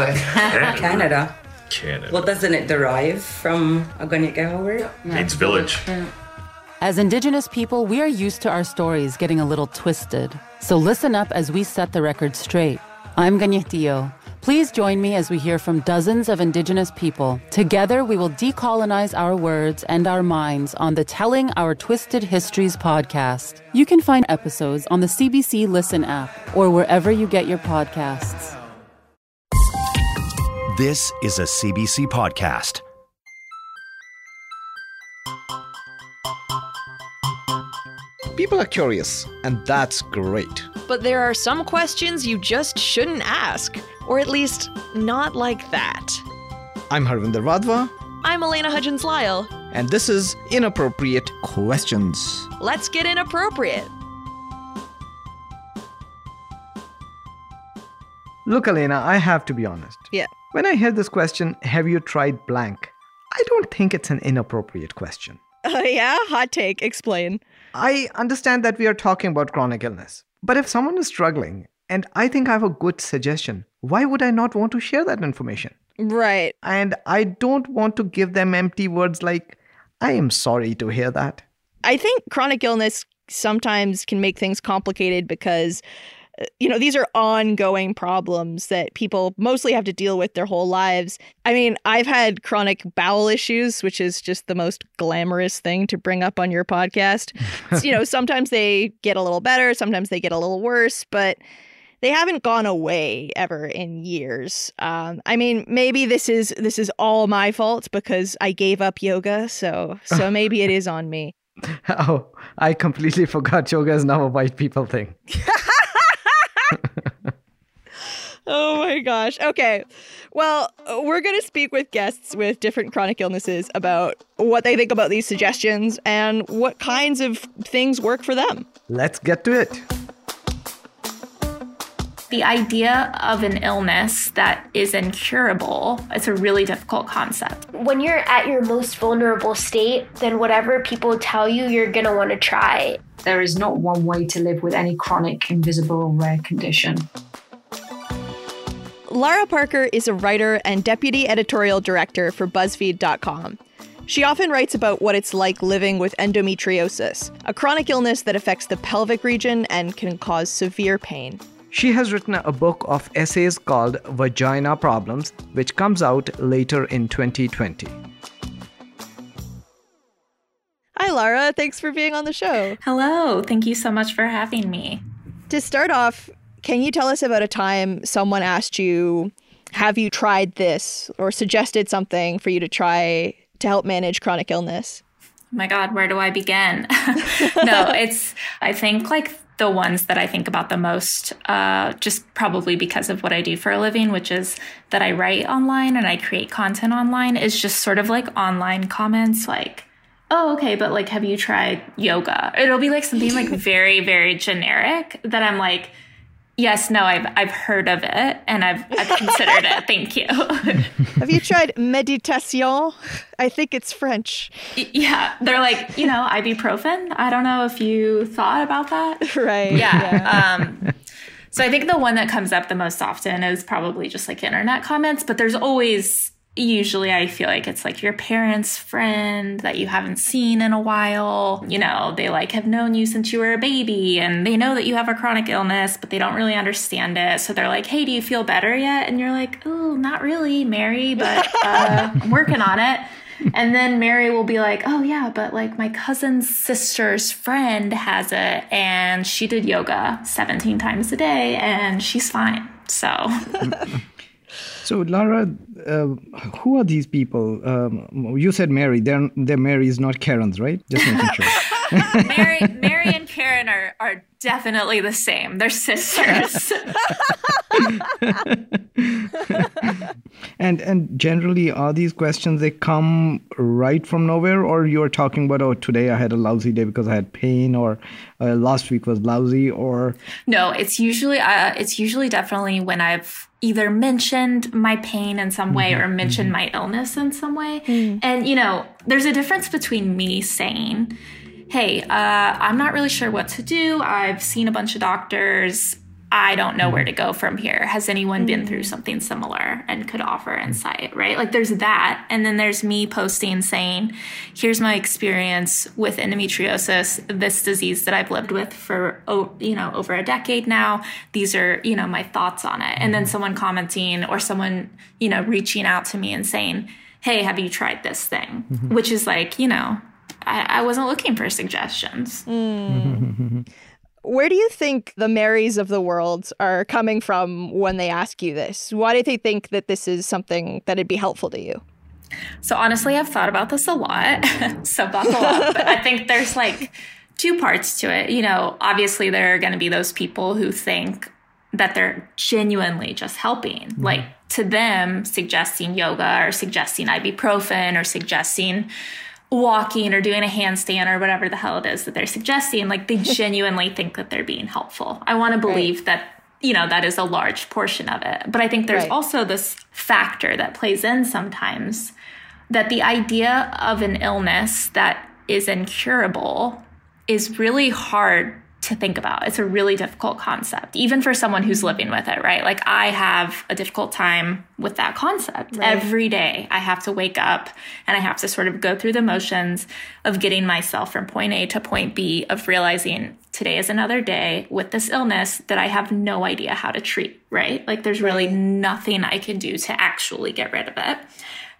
or Canada. Canada. Well, doesn't it derive from a Ganyake word? It's village. As Indigenous people, we are used to our stories getting a little twisted. So listen up as we set the record straight. I'm Kaniehtiio. Please join me as we hear from dozens of Indigenous people. Together, we will decolonize our words and our minds on the Telling Our Twisted Histories podcast. You can find episodes on the CBC Listen app or wherever you get your podcasts. This is a CBC podcast. People are curious, and that's great. But there are some questions you just shouldn't ask, or at least not like that. I'm Harvinder Wadhwa, I'm Elena Hudgins Lyle. and this is Inappropriate Questions. Let's get inappropriate. Look, Elena, I have to be honest. Yeah. When I hear this question, have you tried blank? I don't think it's an inappropriate question. Uh, yeah, hot take. Explain. I understand that we are talking about chronic illness, but if someone is struggling and I think I have a good suggestion, why would I not want to share that information? Right. And I don't want to give them empty words like, I am sorry to hear that. I think chronic illness sometimes can make things complicated because you know these are ongoing problems that people mostly have to deal with their whole lives. I mean, I've had chronic bowel issues, which is just the most glamorous thing to bring up on your podcast. So, you know, sometimes they get a little better, sometimes they get a little worse, but they haven't gone away ever in years. Um, I mean, maybe this is this is all my fault because I gave up yoga, so so maybe it is on me. Oh, I completely forgot yoga is now a white people thing. Oh my gosh. Okay. Well, we're going to speak with guests with different chronic illnesses about what they think about these suggestions and what kinds of things work for them. Let's get to it. The idea of an illness that is incurable, it's a really difficult concept. when you're at your most vulnerable state, then whatever people tell you, you're gonna want to try. There is not one way to live with any chronic, invisible, or rare condition. Lara Parker is a writer and deputy editorial director for BuzzFeed.com. She often writes about what it's like living with endometriosis, a chronic illness that affects the pelvic region and can cause severe pain. She has written a book of essays called Vagina Problems, which comes out later in 2020. Hi, Lara. Thanks for being on the show. Hello, thank you so much for having me. To start off, can you tell us about a time someone asked you, Have you tried this? or suggested something for you to try to help manage chronic illness? Oh my God, where do I begin? no, it's, I think like the ones that I think about the most, uh, just probably because of what I do for a living, which is that I write online and I create content online, is just sort of like online comments like, oh, okay, but like, have you tried yoga? It'll be like something like very, very generic that I'm like, yes, no, I've, I've heard of it and I've, I've considered it. Thank you. Have you tried meditation? I think it's French. yeah. They're like, you know, ibuprofen. I don't know if you thought about that. Right. Yeah. Um, so I think the one that comes up the most often is probably just like internet comments, but there's always, usually I feel like it's like your parents' friend that you haven't seen in a while. You know, they like have known you since you were a baby and they know that you have a chronic illness, but they don't really understand it. So they're like, hey, do you feel better yet? And you're like, oh, not really, Mary, but uh, I'm working on it. And then Mary will be like, oh, yeah, but like my cousin's sister's friend has it and she did yoga 17 times a day and she's fine. So, So, Lara, uh, who are these people? Um, you said Mary. They're, they're Marys, not Karens, right? Just making sure. Mary, Mary and Karen are, are definitely the same. They're sisters. and and generally, are these questions they come right from nowhere, or you're talking about oh today I had a lousy day because I had pain, or uh, last week was lousy, or no, it's usually uh, it's usually definitely when I've either mentioned my pain in some way mm-hmm. or mentioned mm-hmm. my illness in some way. Mm. And you know, there's a difference between me saying, "Hey, uh, I'm not really sure what to do. I've seen a bunch of doctors." I don't know where mm-hmm. to go from here. Has anyone been through mm-hmm. something similar and could offer mm-hmm. insight, right? Like there's that. And then there's me posting saying, here's my experience with endometriosis, this disease that I've lived with for, you know, over a decade now. These are, you know, my thoughts on it. And then someone commenting or someone, you know, reaching out to me and saying, hey, have you tried this thing? Which is like, you know, I, I wasn't looking for suggestions. Mm. Where do you think the Marys of the world are coming from when they ask you this? Why do they think that this is something that'd be helpful to you? So honestly, I've thought about this a lot. so buckle up. But I think there's like two parts to it. You know, obviously there are going to be those people who think that they're genuinely just helping. Mm-hmm. Like to them, suggesting yoga or suggesting ibuprofen or suggesting walking or doing a handstand or whatever the hell it is that they're suggesting, like they genuinely think that they're being helpful. I want to believe that, you know, that is a large portion of it. But I think there's Right. also this factor that plays in sometimes that the idea of an illness that is incurable is really hard to think about. It's a really difficult concept, even for someone who's living with it, right? Like I have a difficult time with that concept. Every day I have to wake up and I have to sort of go through the motions of getting myself from point A to point B, of realizing today is another day with this illness that I have no idea how to treat, right? Like there's really nothing I can do to actually get rid of it.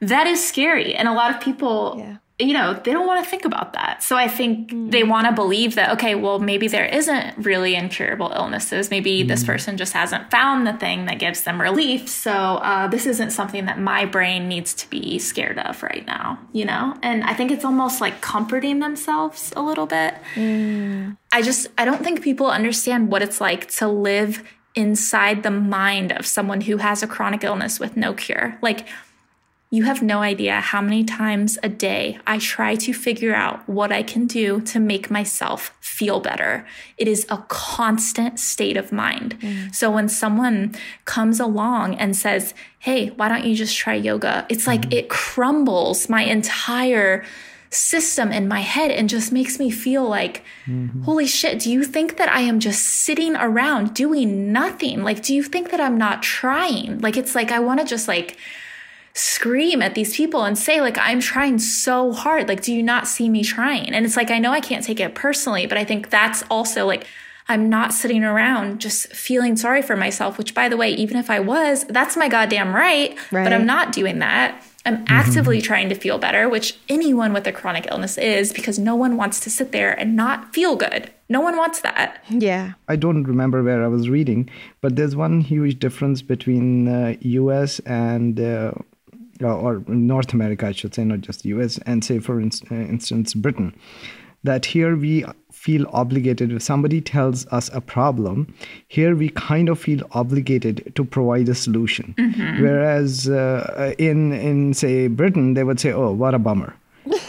That is scary. And a lot of people Yeah. You know, they don't want to think about that. So I think mm. they want to believe that, okay, well, maybe there isn't really incurable illnesses. Maybe mm. this person just hasn't found the thing that gives them relief. So uh, this isn't something that my brain needs to be scared of right now, you know? And I think it's almost like comforting themselves a little bit. Mm. I just, I don't think people understand what it's like to live inside the mind of someone who has a chronic illness with no cure. Like, you have no idea how many times a day I try to figure out what I can do to make myself feel better. It is a constant state of mind. Mm. So when someone comes along and says, Hey, why don't you just try yoga? It's like mm. it crumbles my entire system in my head and just makes me feel like, mm-hmm. holy shit, do you think that I am just sitting around doing nothing? Like, do you think that I'm not trying? Like, it's like I want to just like, scream at these people and say like i'm trying so hard like do you not see me trying and it's like i know i can't take it personally but i think that's also like i'm not sitting around just feeling sorry for myself which by the way even if i was that's my goddamn right, Right. but i'm not doing that i'm actively trying to feel better which anyone with a chronic illness is because no one wants to sit there and not feel good no one wants that Yeah. I don't remember where I was reading, but there's one huge difference between uh, U.S. and uh, or North America, I should say, not just the U.S. and say, for ins- uh, instance, Britain. That here we feel obligated. If somebody tells us a problem, here we kind of feel obligated to provide a solution. Whereas uh, in in say Britain, they would say, "Oh, what a bummer."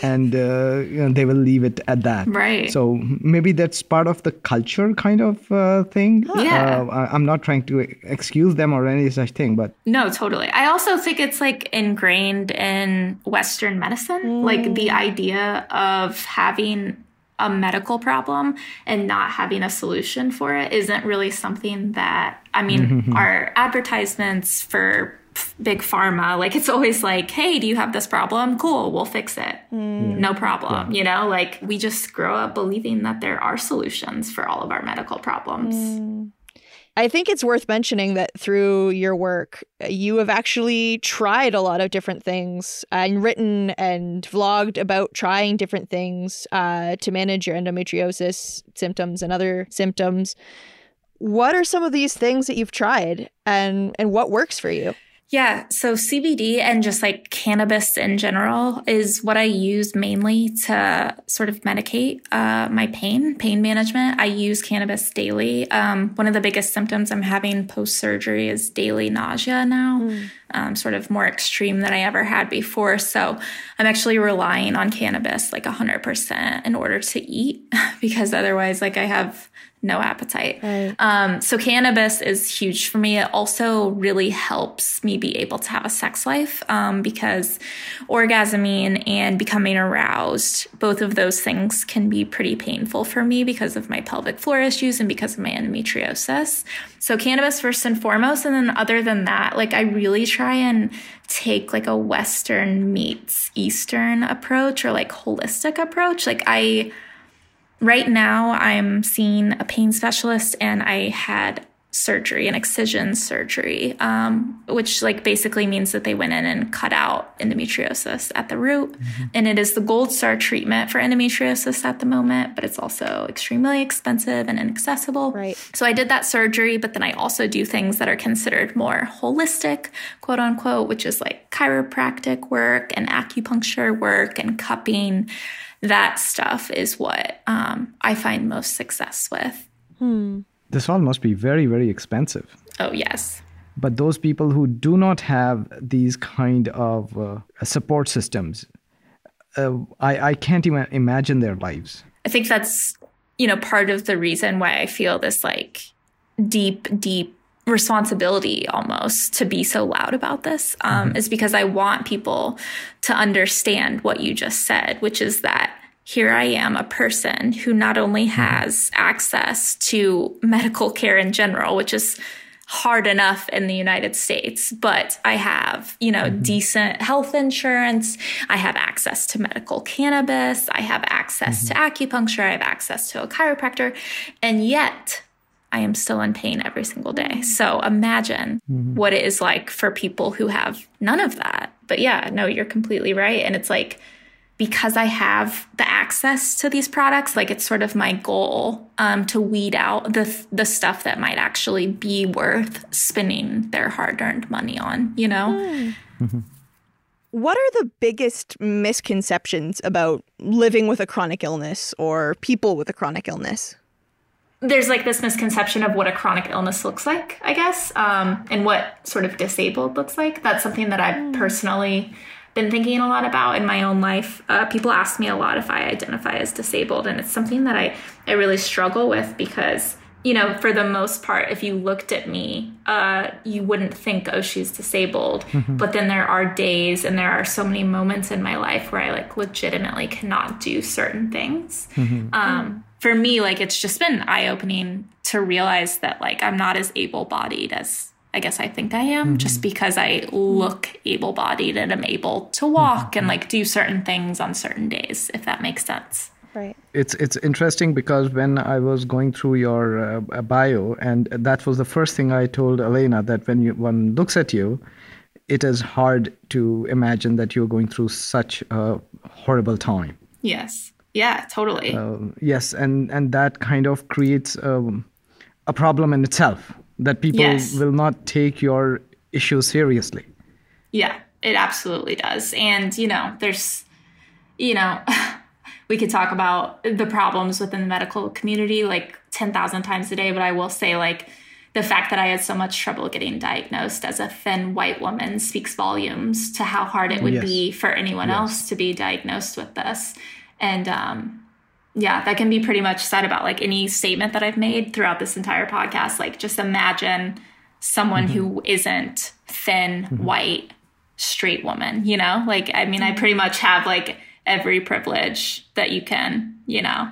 And uh, you know, they will leave it at that. Right. So maybe that's part of the culture kind of uh, thing. Yeah. Uh, I- I'm not trying to excuse them or any such thing, but No, totally. I also think it's like ingrained in Western medicine, like the idea of having a medical problem and not having a solution for it isn't really something that, I mean, our advertisements for f- big pharma, like it's always like, hey, do you have this problem? Cool, we'll fix it. No problem. You know, like we just grow up believing that there are solutions for all of our medical problems. I think it's worth mentioning that through your work, you have actually tried a lot of different things and written and vlogged about trying different things uh, to manage your endometriosis symptoms and other symptoms. What are some of these things that you've tried and, and what works for you? Yeah, so CBD and just like cannabis in general is what I use mainly to sort of medicate uh, my pain, pain management. I use cannabis daily. Um, one of the biggest symptoms I'm having post surgery is daily nausea now, um, sort of more extreme than I ever had before. So I'm actually relying on cannabis like 100% in order to eat because otherwise, like, I have no appetite. Right. Um, so cannabis is huge for me. It also really helps me be able to have a sex life um, because orgasming and becoming aroused, both of those things can be pretty painful for me because of my pelvic floor issues and because of my endometriosis. So cannabis first and foremost, and then other than that, like I really try and take like a Western meets Eastern approach or like holistic approach. Like I right now I'm seeing a pain specialist and I had surgery, an excision surgery, um, which like basically means that they went in and cut out endometriosis at the root. Mm-hmm. And it is the gold star treatment for endometriosis at the moment, but it's also extremely expensive and inaccessible. Right. So I did that surgery, but then I also do things that are considered more holistic, quote unquote, which is like chiropractic work and acupuncture work and cupping that stuff is what um, I find most success with. Hmm. This all must be very, very expensive. Oh, yes. But those people who do not have these kind of uh, support systems, uh, I, I can't even imagine their lives. I think that's, you know, part of the reason why I feel this like deep, deep responsibility almost to be so loud about this um, mm-hmm. is because I want people to understand what you just said, which is that here I am, a person who not only mm-hmm. has access to medical care in general, which is hard enough in the United States, but I have, you know, mm-hmm. decent health insurance. I have access to medical cannabis. I have access mm-hmm. to acupuncture. I have access to a chiropractor. And yet I am still in pain every single day. So imagine mm-hmm. what it is like for people who have none of that. But yeah, no, you're completely right. And it's like, because I have the access to these products, like it's sort of my goal um, to weed out the the stuff that might actually be worth spending their hard earned money on. You know. Mm-hmm. What are the biggest misconceptions about living with a chronic illness or people with a chronic illness? There's like this misconception of what a chronic illness looks like, I guess, um, and what sort of disabled looks like. That's something that I've mm. personally been thinking a lot about in my own life. Uh, people ask me a lot if I identify as disabled, and it's something that I, I really struggle with because, you know, for the most part, if you looked at me, uh, you wouldn't think, oh, she's disabled. Mm-hmm. But then there are days and there are so many moments in my life where I like legitimately cannot do certain things. Mm-hmm. Um, for me, like it's just been eye opening to realize that like I'm not as able bodied as I guess I think I am, mm-hmm. just because I look able bodied and I'm able to walk mm-hmm. and like do certain things on certain days, if that makes sense. Right. It's it's interesting because when I was going through your uh, bio, and that was the first thing I told Elena that when you, one looks at you, it is hard to imagine that you're going through such a horrible time. Yes. Yeah, totally. Uh, yes, and and that kind of creates um, a problem in itself that people yes. will not take your issue seriously. Yeah, it absolutely does. And you know, there's, you know, we could talk about the problems within the medical community like ten thousand times a day, but I will say like the fact that I had so much trouble getting diagnosed as a thin white woman speaks volumes to how hard it would yes. be for anyone yes. else to be diagnosed with this. And um, yeah, that can be pretty much said about like any statement that I've made throughout this entire podcast. Like, just imagine someone mm-hmm. who isn't thin, mm-hmm. white, straight woman, you know? Like, I mean, I pretty much have like every privilege that you can, you know?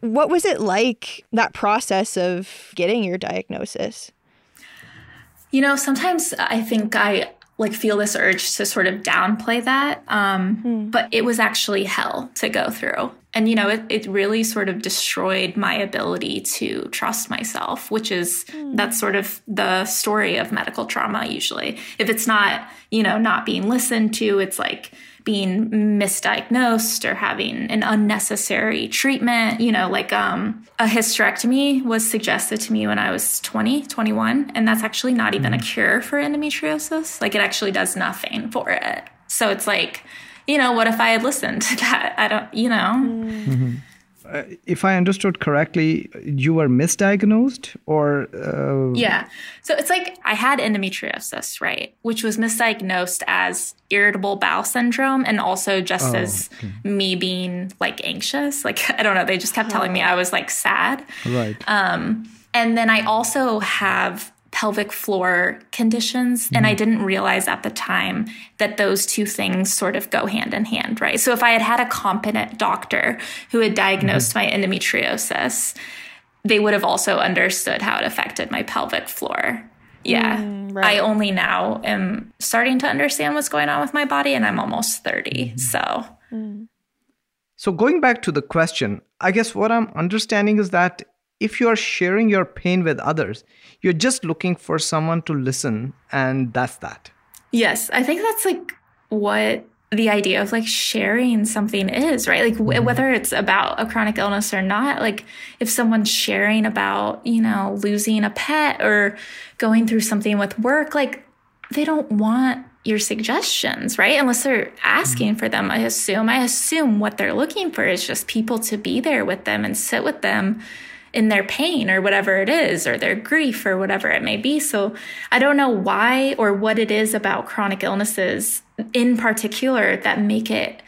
What was it like that process of getting your diagnosis? You know, sometimes I think I like feel this urge to sort of downplay that. Um, hmm. But it was actually hell to go through. And, you know, it, it really sort of destroyed my ability to trust myself, which is hmm. that's sort of the story of medical trauma usually. If it's not, you know, not being listened to, it's like, being misdiagnosed or having an unnecessary treatment. You know, like um, a hysterectomy was suggested to me when I was 20, 21, and that's actually not even a mm-hmm. cure for endometriosis. Like it actually does nothing for it. So it's like, you know, what if I had listened to that? I don't, you know. Mm-hmm. Uh, if I understood correctly, you were misdiagnosed or? Uh... Yeah. So it's like I had endometriosis, right? Which was misdiagnosed as irritable bowel syndrome and also just oh, as okay. me being like anxious. Like, I don't know. They just kept telling me I was like sad. Right. Um, and then I also have pelvic floor conditions. Mm-hmm. And I didn't realize at the time that those two things sort of go hand in hand, right? So if I had had a competent doctor who had diagnosed mm-hmm. my endometriosis, they would have also understood how it affected my pelvic floor. Yeah. Mm, right. I only now am starting to understand what's going on with my body, and I'm almost 30. Mm-hmm. So. Mm. So, going back to the question, I guess what I'm understanding is that if you are sharing your pain with others, you're just looking for someone to listen, and that's that. Yes, I think that's like what the idea of like sharing something is, right? Like w- mm-hmm. whether it's about a chronic illness or not, like if someone's sharing about, you know, losing a pet or going through something with work, like they don't want your suggestions, right? Unless they're asking mm-hmm. for them, I assume. I assume what they're looking for is just people to be there with them and sit with them in their pain or whatever it is, or their grief or whatever it may be. So I don't know why or what it is about chronic illnesses in particular that make it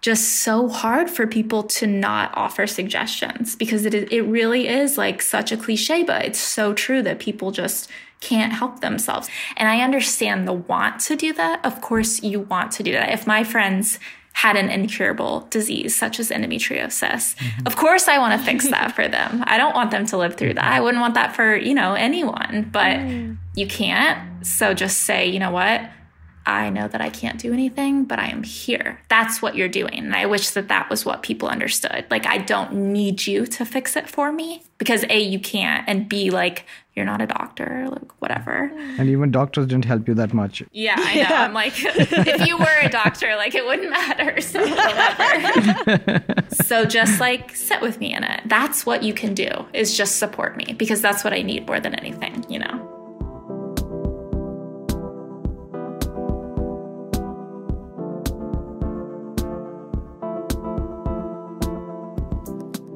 just so hard for people to not offer suggestions because it it really is like such a cliche, but it's so true that people just can't help themselves. And I understand the want to do that. Of course, you want to do that. If my friends had an incurable disease such as endometriosis. Mm-hmm. Of course I want to fix that for them. I don't want them to live through that. I wouldn't want that for, you know, anyone, but mm. you can't. So just say, you know what? I know that I can't do anything, but I am here. That's what you're doing. And I wish that that was what people understood. Like, I don't need you to fix it for me because A, you can't, and B, like, you're not a doctor, like, whatever. Mm. And even doctors didn't help you that much. Yeah, I know. Yeah. I'm like, if you were a doctor, like, it wouldn't matter. So, whatever. so, just like sit with me in it. That's what you can do, is just support me because that's what I need more than anything, you know?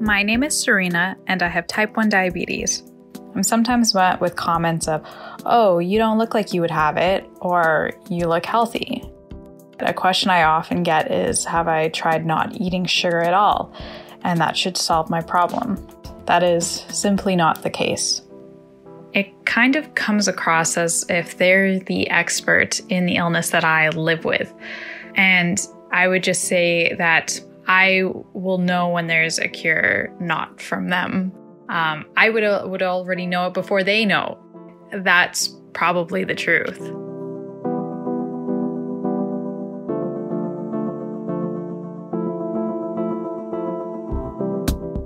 My name is Serena, and I have type 1 diabetes. I'm sometimes met with comments of, oh, you don't look like you would have it, or you look healthy. A question I often get is, have I tried not eating sugar at all? And that should solve my problem. That is simply not the case. It kind of comes across as if they're the expert in the illness that I live with. And I would just say that I will know when there's a cure not from them. Um, I would uh, would already know it before they know. That's probably the truth.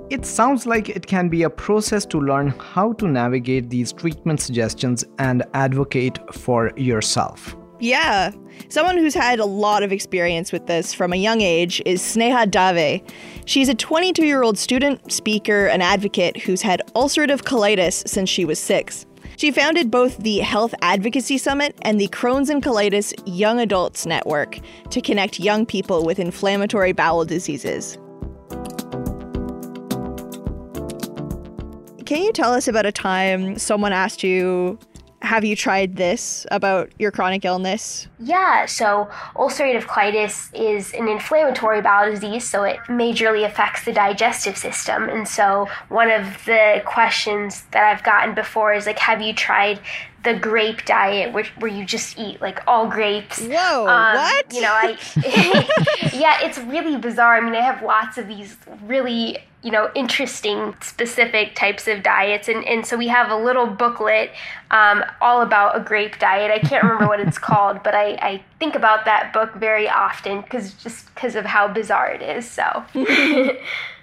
It sounds like it can be a process to learn how to navigate these treatment suggestions and advocate for yourself. Yeah. Someone who's had a lot of experience with this from a young age is Sneha Dave. She's a 22 year old student, speaker, and advocate who's had ulcerative colitis since she was six. She founded both the Health Advocacy Summit and the Crohn's and Colitis Young Adults Network to connect young people with inflammatory bowel diseases. Can you tell us about a time someone asked you have you tried this about your chronic illness? Yeah, so ulcerative colitis is an inflammatory bowel disease, so it majorly affects the digestive system. And so, one of the questions that I've gotten before is like, have you tried the grape diet where, where you just eat like all grapes. Whoa, um, what? You know, I yeah, it's really bizarre. I mean, I have lots of these really you know interesting specific types of diets. And, and so we have a little booklet um, all about a grape diet. I can't remember what it's called but i, I think about that book very often because just because of how bizarre it is so.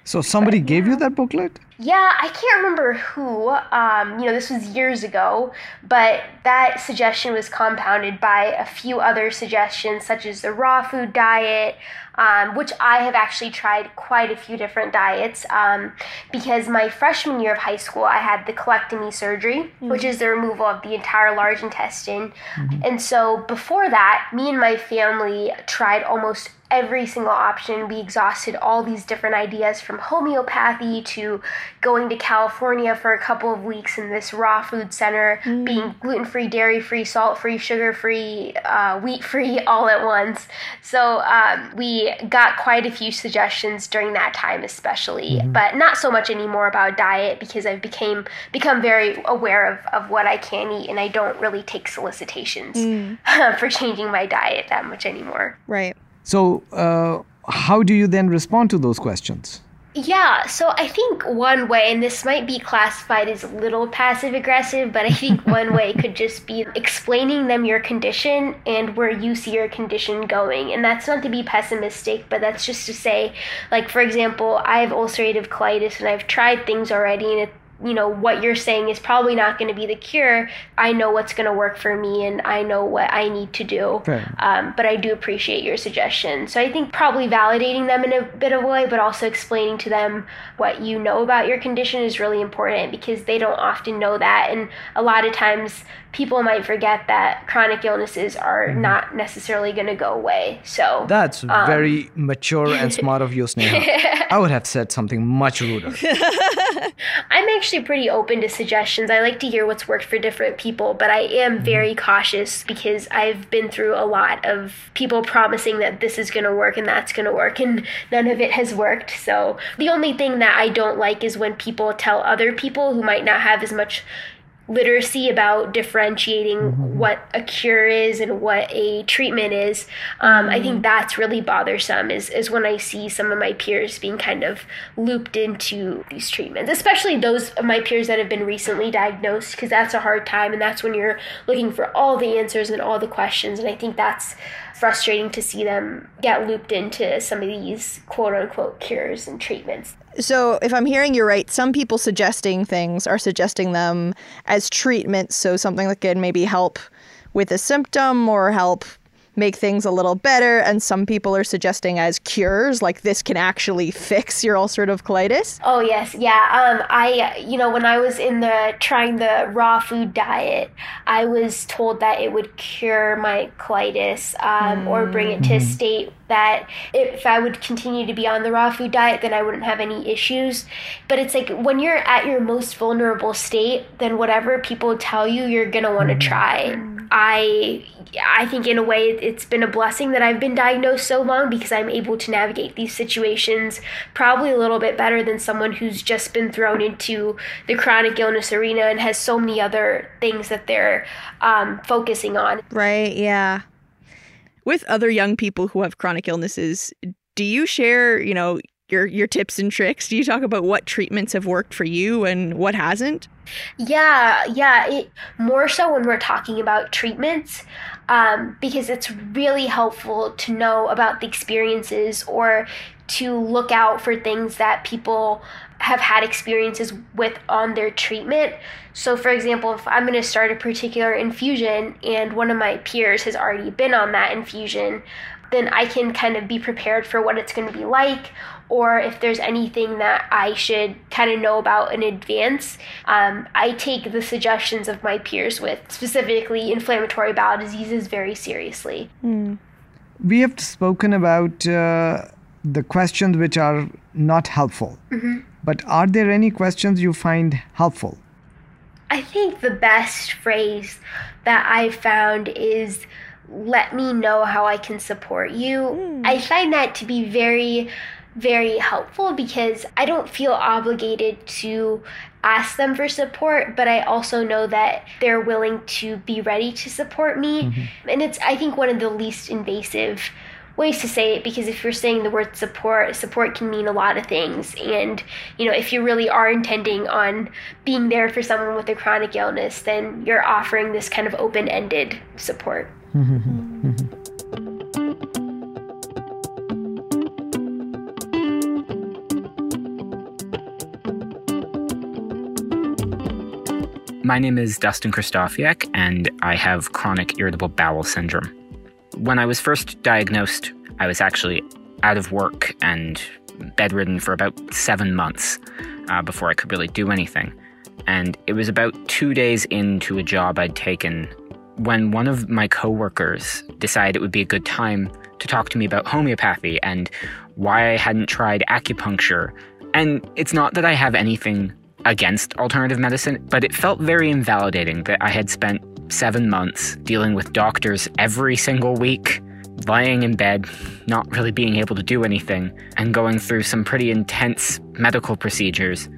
So somebody but, gave you that booklet? Yeah, I can't remember who. Um, you know, this was years ago, but that suggestion was compounded by a few other suggestions, such as the raw food diet, um, which I have actually tried quite a few different diets. Um, because my freshman year of high school, I had the colectomy surgery, mm-hmm. which is the removal of the entire large intestine. Mm-hmm. And so before that, me and my family tried almost every single option. We exhausted all these different ideas from homeopathy to going to California for a couple of weeks in this raw food center, mm. being gluten free, dairy free, salt free, sugar free, uh, wheat free all at once. So um, we got quite a few suggestions during that time, especially, mm. but not so much anymore about diet because I've became become very aware of, of what I can eat and I don't really take solicitations mm. for changing my diet that much anymore. Right. So, uh, how do you then respond to those questions? Yeah, so I think one way, and this might be classified as a little passive aggressive, but I think one way could just be explaining them your condition and where you see your condition going. And that's not to be pessimistic, but that's just to say, like, for example, I have ulcerative colitis and I've tried things already and it you know what you're saying is probably not going to be the cure. I know what's going to work for me and i know what i need to do. Um, but i do appreciate your suggestion. So i think probably validating them in a bit of a way but also explaining to them what you know about your condition is really important because they don't often know that. And a lot of times people might forget that chronic illnesses are mm-hmm. not necessarily going to go away. So that's um, very mature and smart of you, Sneha. I would have said something much ruder. I'm actually pretty open to suggestions. I like to hear what's worked for different people, but I am mm-hmm. very cautious because I've been through a lot of people promising that this is going to work and that's going to work, and none of it has worked. So the only thing that I don't like is when people tell other people who might not have as much literacy about differentiating mm-hmm. what a cure is and what a treatment is. Um, I think mm-hmm. that's really bothersome. Is is when I see some of my peers being kind of looped into these treatments, especially those of my peers that have been recently diagnosed, because that's a hard time, and that's when you're looking for all the answers and all the questions. And I think that's frustrating to see them get looped into some of these quote unquote cures and treatments. So, if I'm hearing you right, some people suggesting things are suggesting them as treatments. So, something that could maybe help with a symptom or help make things a little better. And some people are suggesting as cures, like this can actually fix your ulcerative colitis. Oh yes, yeah. Um, I you know when I was in the trying the raw food diet, I was told that it would cure my colitis um, mm. or bring it to a mm-hmm. state that if I would continue to be on the raw food diet, then I wouldn't have any issues. But it's like when you're at your most vulnerable state, then whatever people tell you, you're gonna want to mm-hmm. try. I I think in a way it's been a blessing that I've been diagnosed so long because I'm able to navigate these situations probably a little bit better than someone who's just been thrown into the chronic illness arena and has so many other things that they're um, focusing on. Right. Yeah with other young people who have chronic illnesses, do you share, you know, your your tips and tricks? Do you talk about what treatments have worked for you and what hasn't? Yeah, yeah. It, more so when we're talking about treatments, um, because it's really helpful to know about the experiences or to look out for things that people have had experiences with on their treatment. So, for example, if I'm going to start a particular infusion and one of my peers has already been on that infusion, then I can kind of be prepared for what it's going to be like, or if there's anything that I should kind of know about in advance. Um, I take the suggestions of my peers with specifically inflammatory bowel diseases very seriously. Mm. We have spoken about uh, the questions which are not helpful. Mm-hmm. But are there any questions you find helpful? I think the best phrase that I've found is let me know how I can support you. Mm. I find that to be very, very helpful because I don't feel obligated to ask them for support, but I also know that they're willing to be ready to support me. Mm-hmm. And it's, I think, one of the least invasive ways to say it because if you're saying the word support, support can mean a lot of things. And, you know, if you really are intending on being there for someone with a chronic illness, then you're offering this kind of open ended support. My name is Dustin Kristofiak, and I have chronic irritable bowel syndrome. When I was first diagnosed, I was actually out of work and bedridden for about seven months uh, before I could really do anything. And it was about two days into a job I'd taken when one of my coworkers decided it would be a good time to talk to me about homeopathy and why I hadn't tried acupuncture. And it's not that I have anything against alternative medicine, but it felt very invalidating that I had spent seven months dealing with doctors every single week, lying in bed, not really being able to do anything, and going through some pretty intense medical procedures.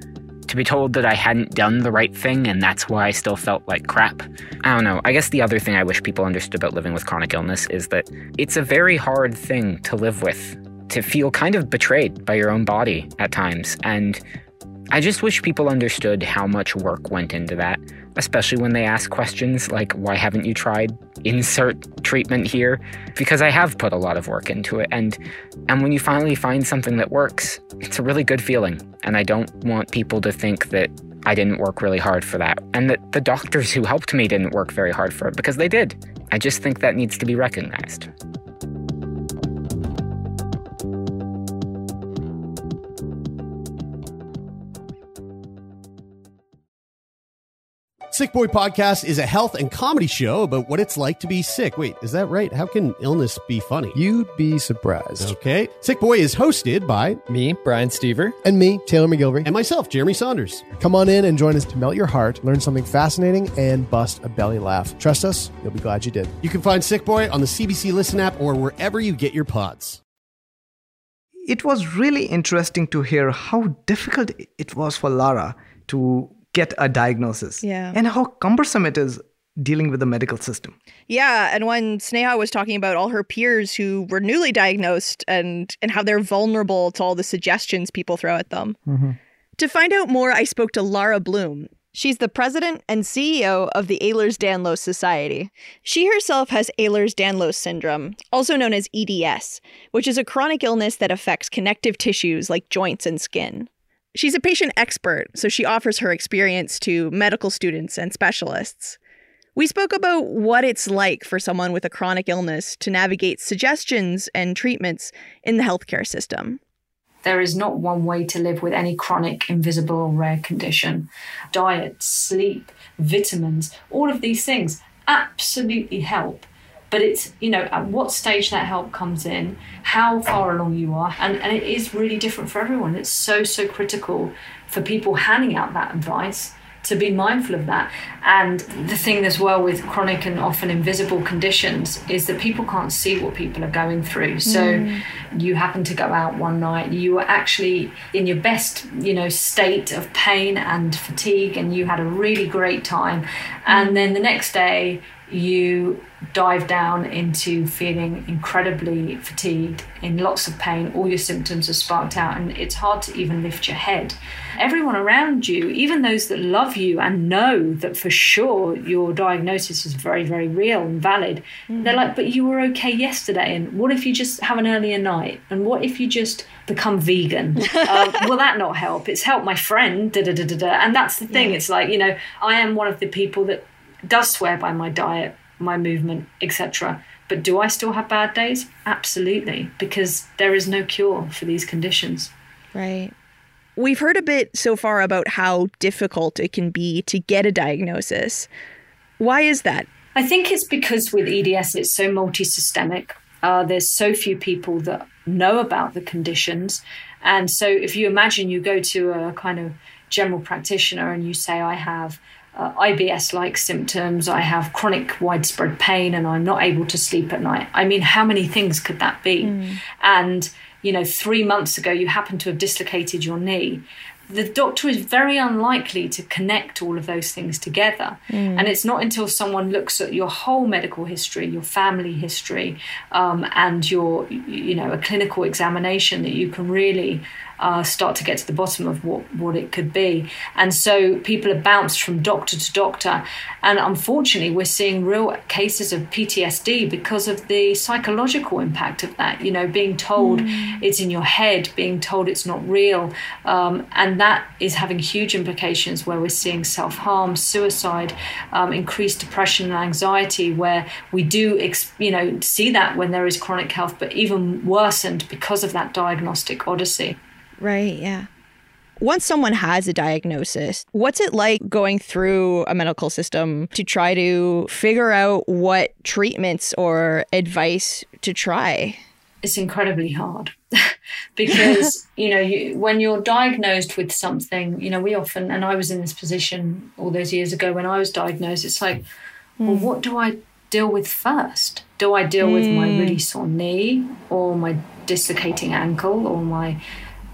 To be told that I hadn't done the right thing and that's why I still felt like crap. I don't know. I guess the other thing I wish people understood about living with chronic illness is that it's a very hard thing to live with, to feel kind of betrayed by your own body at times. And I just wish people understood how much work went into that, especially when they ask questions like, why haven't you tried insert treatment here? Because I have put a lot of work into it. And, and when you finally find something that works, it's a really good feeling. And I don't want people to think that I didn't work really hard for that, and that the doctors who helped me didn't work very hard for it, because they did. I just think that needs to be recognized. Sick Boy Podcast is a health and comedy show about what it's like to be sick. Wait, is that right? How can illness be funny? You'd be surprised. Okay. Sick Boy is hosted by me, Brian Stever, and me, Taylor MacGillivary, and myself, Jeremie Saunders. Come on in and join us to melt your heart, learn something fascinating, and bust a belly laugh. Trust us, you'll be glad you did. You can find Sick Boy on the CBC Listen app or wherever you get your pods. It was really interesting to hear how difficult it was for Lara to get a diagnosis. Yeah. And how cumbersome it is dealing with the medical system. Yeah, and when Sneha was talking about all her peers who were newly diagnosed and and how they're vulnerable to all the suggestions people throw at them. Mm-hmm. To find out more, I spoke to Lara Bloom. She's the president and CEO of the Ehlers-Danlos Society. She herself has Ehlers-Danlos syndrome, also known as EDS, which is a chronic illness that affects connective tissues like joints and skin. She's a patient expert, so she offers her experience to medical students and specialists. We spoke about what it's like for someone with a chronic illness to navigate suggestions and treatments in the healthcare system. There is not one way to live with any chronic, invisible, or rare condition. Diet, sleep, vitamins, all of these things absolutely help but it's you know at what stage that help comes in how far along you are and, and it is really different for everyone. It's so so critical for people handing out that advice to be mindful of that. And the thing as well with chronic and often invisible conditions is that people can't see what people are going through. So mm. you happen to go out one night you are actually in your best you know state of pain and fatigue and you had a really great time. And then the next day you dive down into feeling incredibly fatigued, in lots of pain, all your symptoms are sparked out, and it's hard to even lift your head. Everyone around you, even those that love you and know that for sure your diagnosis is very, very real and valid, mm. they're like, but you were okay yesterday, and what if you just have an earlier night? And what if you just become vegan? uh, will that not help? It's helped my friend, da da da da da. And that's the thing, yeah. it's like, you know, I am one of the people that does swear by my diet, my movement, etc. But do I still have bad days? Absolutely, because there is no cure for these conditions. Right. We've heard a bit so far about how difficult it can be to get a diagnosis. Why is that? I think it's because with EDS it's so multi-systemic. Uh, there's so few people that know about the conditions, and so if you imagine you go to a kind of general practitioner and you say, "I have." Uh, IBS like symptoms, I have chronic widespread pain, and I'm not able to sleep at night. I mean, how many things could that be? Mm. And, you know, three months ago, you happen to have dislocated your knee. The doctor is very unlikely to connect all of those things together. Mm. And it's not until someone looks at your whole medical history, your family history, um, and your, you know, a clinical examination that you can really uh, start to get to the bottom of what, what it could be. And so people are bounced from doctor to doctor. And unfortunately, we're seeing real cases of PTSD because of the psychological impact of that. You know, being told mm. it's in your head, being told it's not real. Um, and that is having huge implications where we're seeing self harm, suicide, um, increased depression and anxiety, where we do, ex- you know, see that when there is chronic health, but even worsened because of that diagnostic odyssey. Right, yeah. Once someone has a diagnosis, what's it like going through a medical system to try to figure out what treatments or advice to try? it's incredibly hard because you know you, when you're diagnosed with something you know we often and i was in this position all those years ago when i was diagnosed it's like well what do i deal with first do i deal with my Mm. really sore knee or my dislocating ankle or my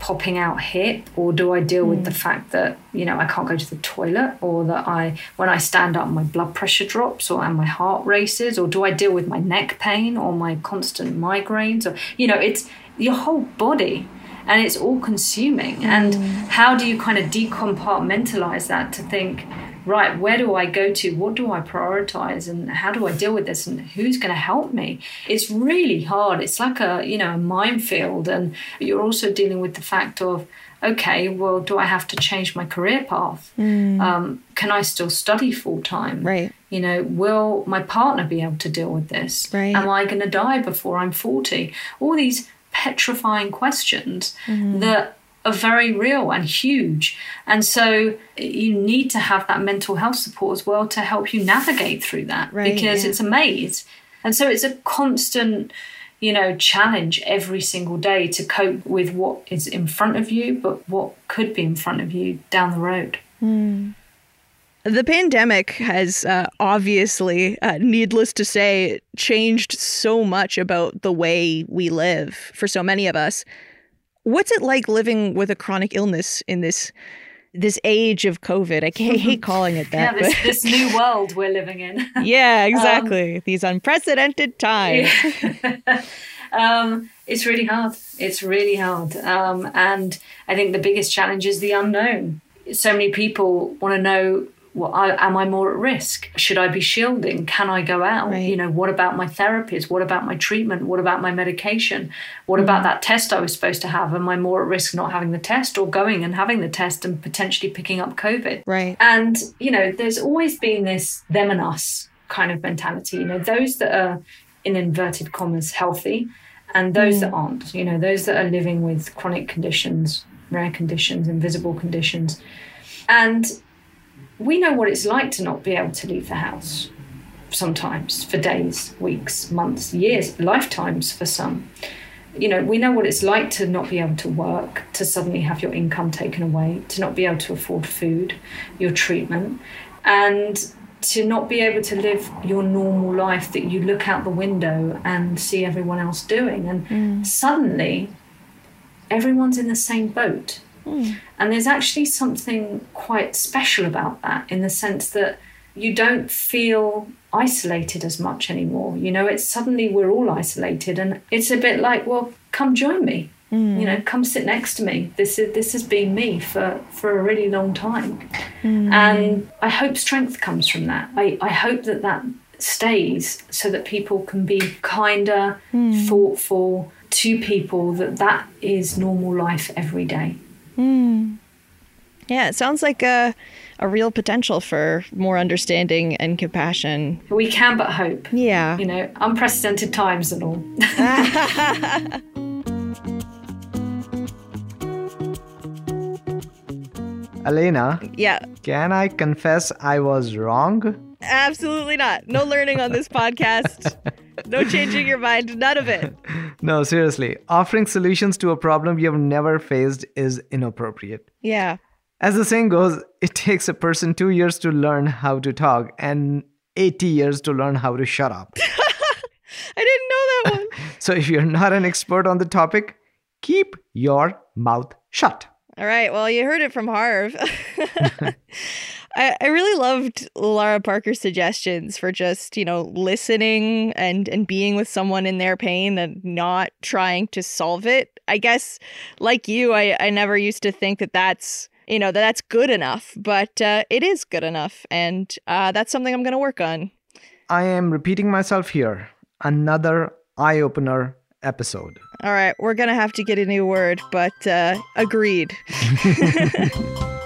popping out hip or do i deal with the mm. fact that you know i can't go to the toilet or that i when i stand up my blood pressure drops or and my heart races or do i deal with my neck pain or my constant migraines or you know it's your whole body and it's all consuming. And mm. how do you kind of decompartmentalize that to think right where do i go to? What do i prioritize? And how do i deal with this? And who's going to help me? It's really hard. It's like a you know a minefield. And you're also dealing with the fact of okay well do i have to change my career path? Um, can i still study full time right. You know will my partner be able to deal with this? Right. am i going to die before i'm 40 all these petrifying questions that are very real and huge. And so you need to have that mental health support as well to help you navigate through that Right, because yeah. it's a maze. And so it's a constant, you know, challenge every single day to cope with what is in front of you, but what could be in front of you down the road. The pandemic has uh, obviously, uh, needless to say, changed so much about the way we live for so many of us. What's it like living with a chronic illness in this this age of COVID? I hate calling it Yeah, that. this, but- this new world we're living in. yeah, exactly. These unprecedented times. um, it's really hard. It's really hard. Um, and I think the biggest challenge is the unknown. So many people want to know well, I, am I more at risk? Should I be shielding? Can I go out? You know, what about my therapies? What about my treatment? What about my medication? What about mm-hmm. that test I was supposed to have? Am I more at risk not having the test or going and having the test and potentially picking up COVID? Right. And, you know, there's always been this them and us kind of mentality. You know, those that are in inverted commas healthy and those that mm. aren't, you know, those that are living with chronic conditions, rare conditions, invisible conditions. And we know what it's like to not be able to leave the house sometimes for days, weeks, months, years, lifetimes for some. You know, we know what it's like to not be able to work, to suddenly have your income taken away, to not be able to afford food, your treatment, and to not be able to live your normal life that you look out the window and see everyone else doing. And mm. suddenly, everyone's in the same boat. And there's actually something quite special about that in the sense that you don't feel isolated as much anymore. You know, it's suddenly we're all isolated, and it's a bit like, well, come join me. Mm. You know, come sit next to me. This is this has been me for for a really long time, mm. and I hope strength comes from that. I I hope that that stays so that people can be kinder, mm. thoughtful to people. That that is normal life every day. Hmm. Yeah, it sounds like a a real potential for more understanding and compassion. We can but hope. Yeah. You know, unprecedented times and all. Elena, Yeah, can I confess I was wrong? Absolutely not. No learning on this podcast. No changing your mind. None of it. No, seriously. Offering solutions to a problem you've never faced is inappropriate. Yeah. As the saying goes, it takes a person two years to learn how to talk and 80 years to learn how to shut up. I didn't know that one. So if you're not an expert on the topic, keep your mouth shut. All right. Well, you heard it from Harv. I, I really loved Lara Parker's suggestions for just, you know, listening and, and being with someone in their pain and not trying to solve it. I guess, like you, I, I never used to think that that's, you know, that that's good enough, but uh, it is good enough. And uh, that's something I'm going to work on. I am repeating myself here. Another eye opener episode. All right. We're going to have to get a new word, but uh, agreed.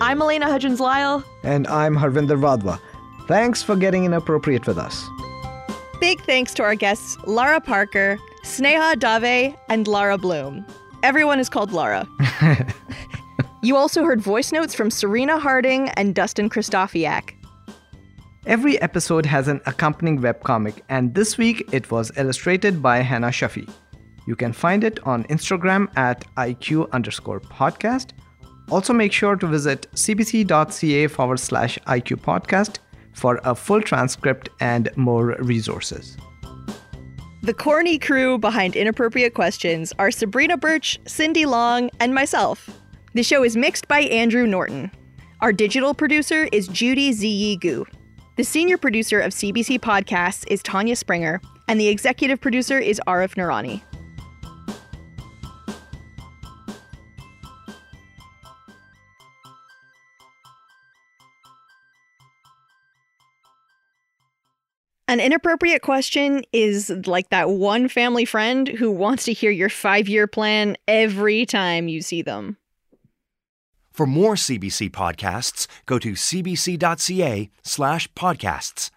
I'm Elena Hudgins Lyle. And I'm Harvinder Wadhwa. Thanks for getting inappropriate with us. Big thanks to our guests Lara Parker, Sneha Dave, and Lara Bloom. Everyone is called Lara. you also heard voice notes from Serena Harding and Dustin Christofiak. Every episode has an accompanying webcomic, and this week it was illustrated by Hana Shafi. You can find it on Instagram at IQ underscore podcast. Also, make sure to visit cbc.ca forward slash IQ podcast for a full transcript and more resources. The corny crew behind Inappropriate Questions are Sabrina Birch, Cindy Long, and myself. The show is mixed by Andrew Norton. Our digital producer is Judy Ziyi Gu. The senior producer of CBC Podcasts is Tanya Springer, and the executive producer is Arif Nurani. An inappropriate question is like that one family friend who wants to hear your five year plan every time you see them. For more CBC podcasts, go to cbc.ca slash podcasts.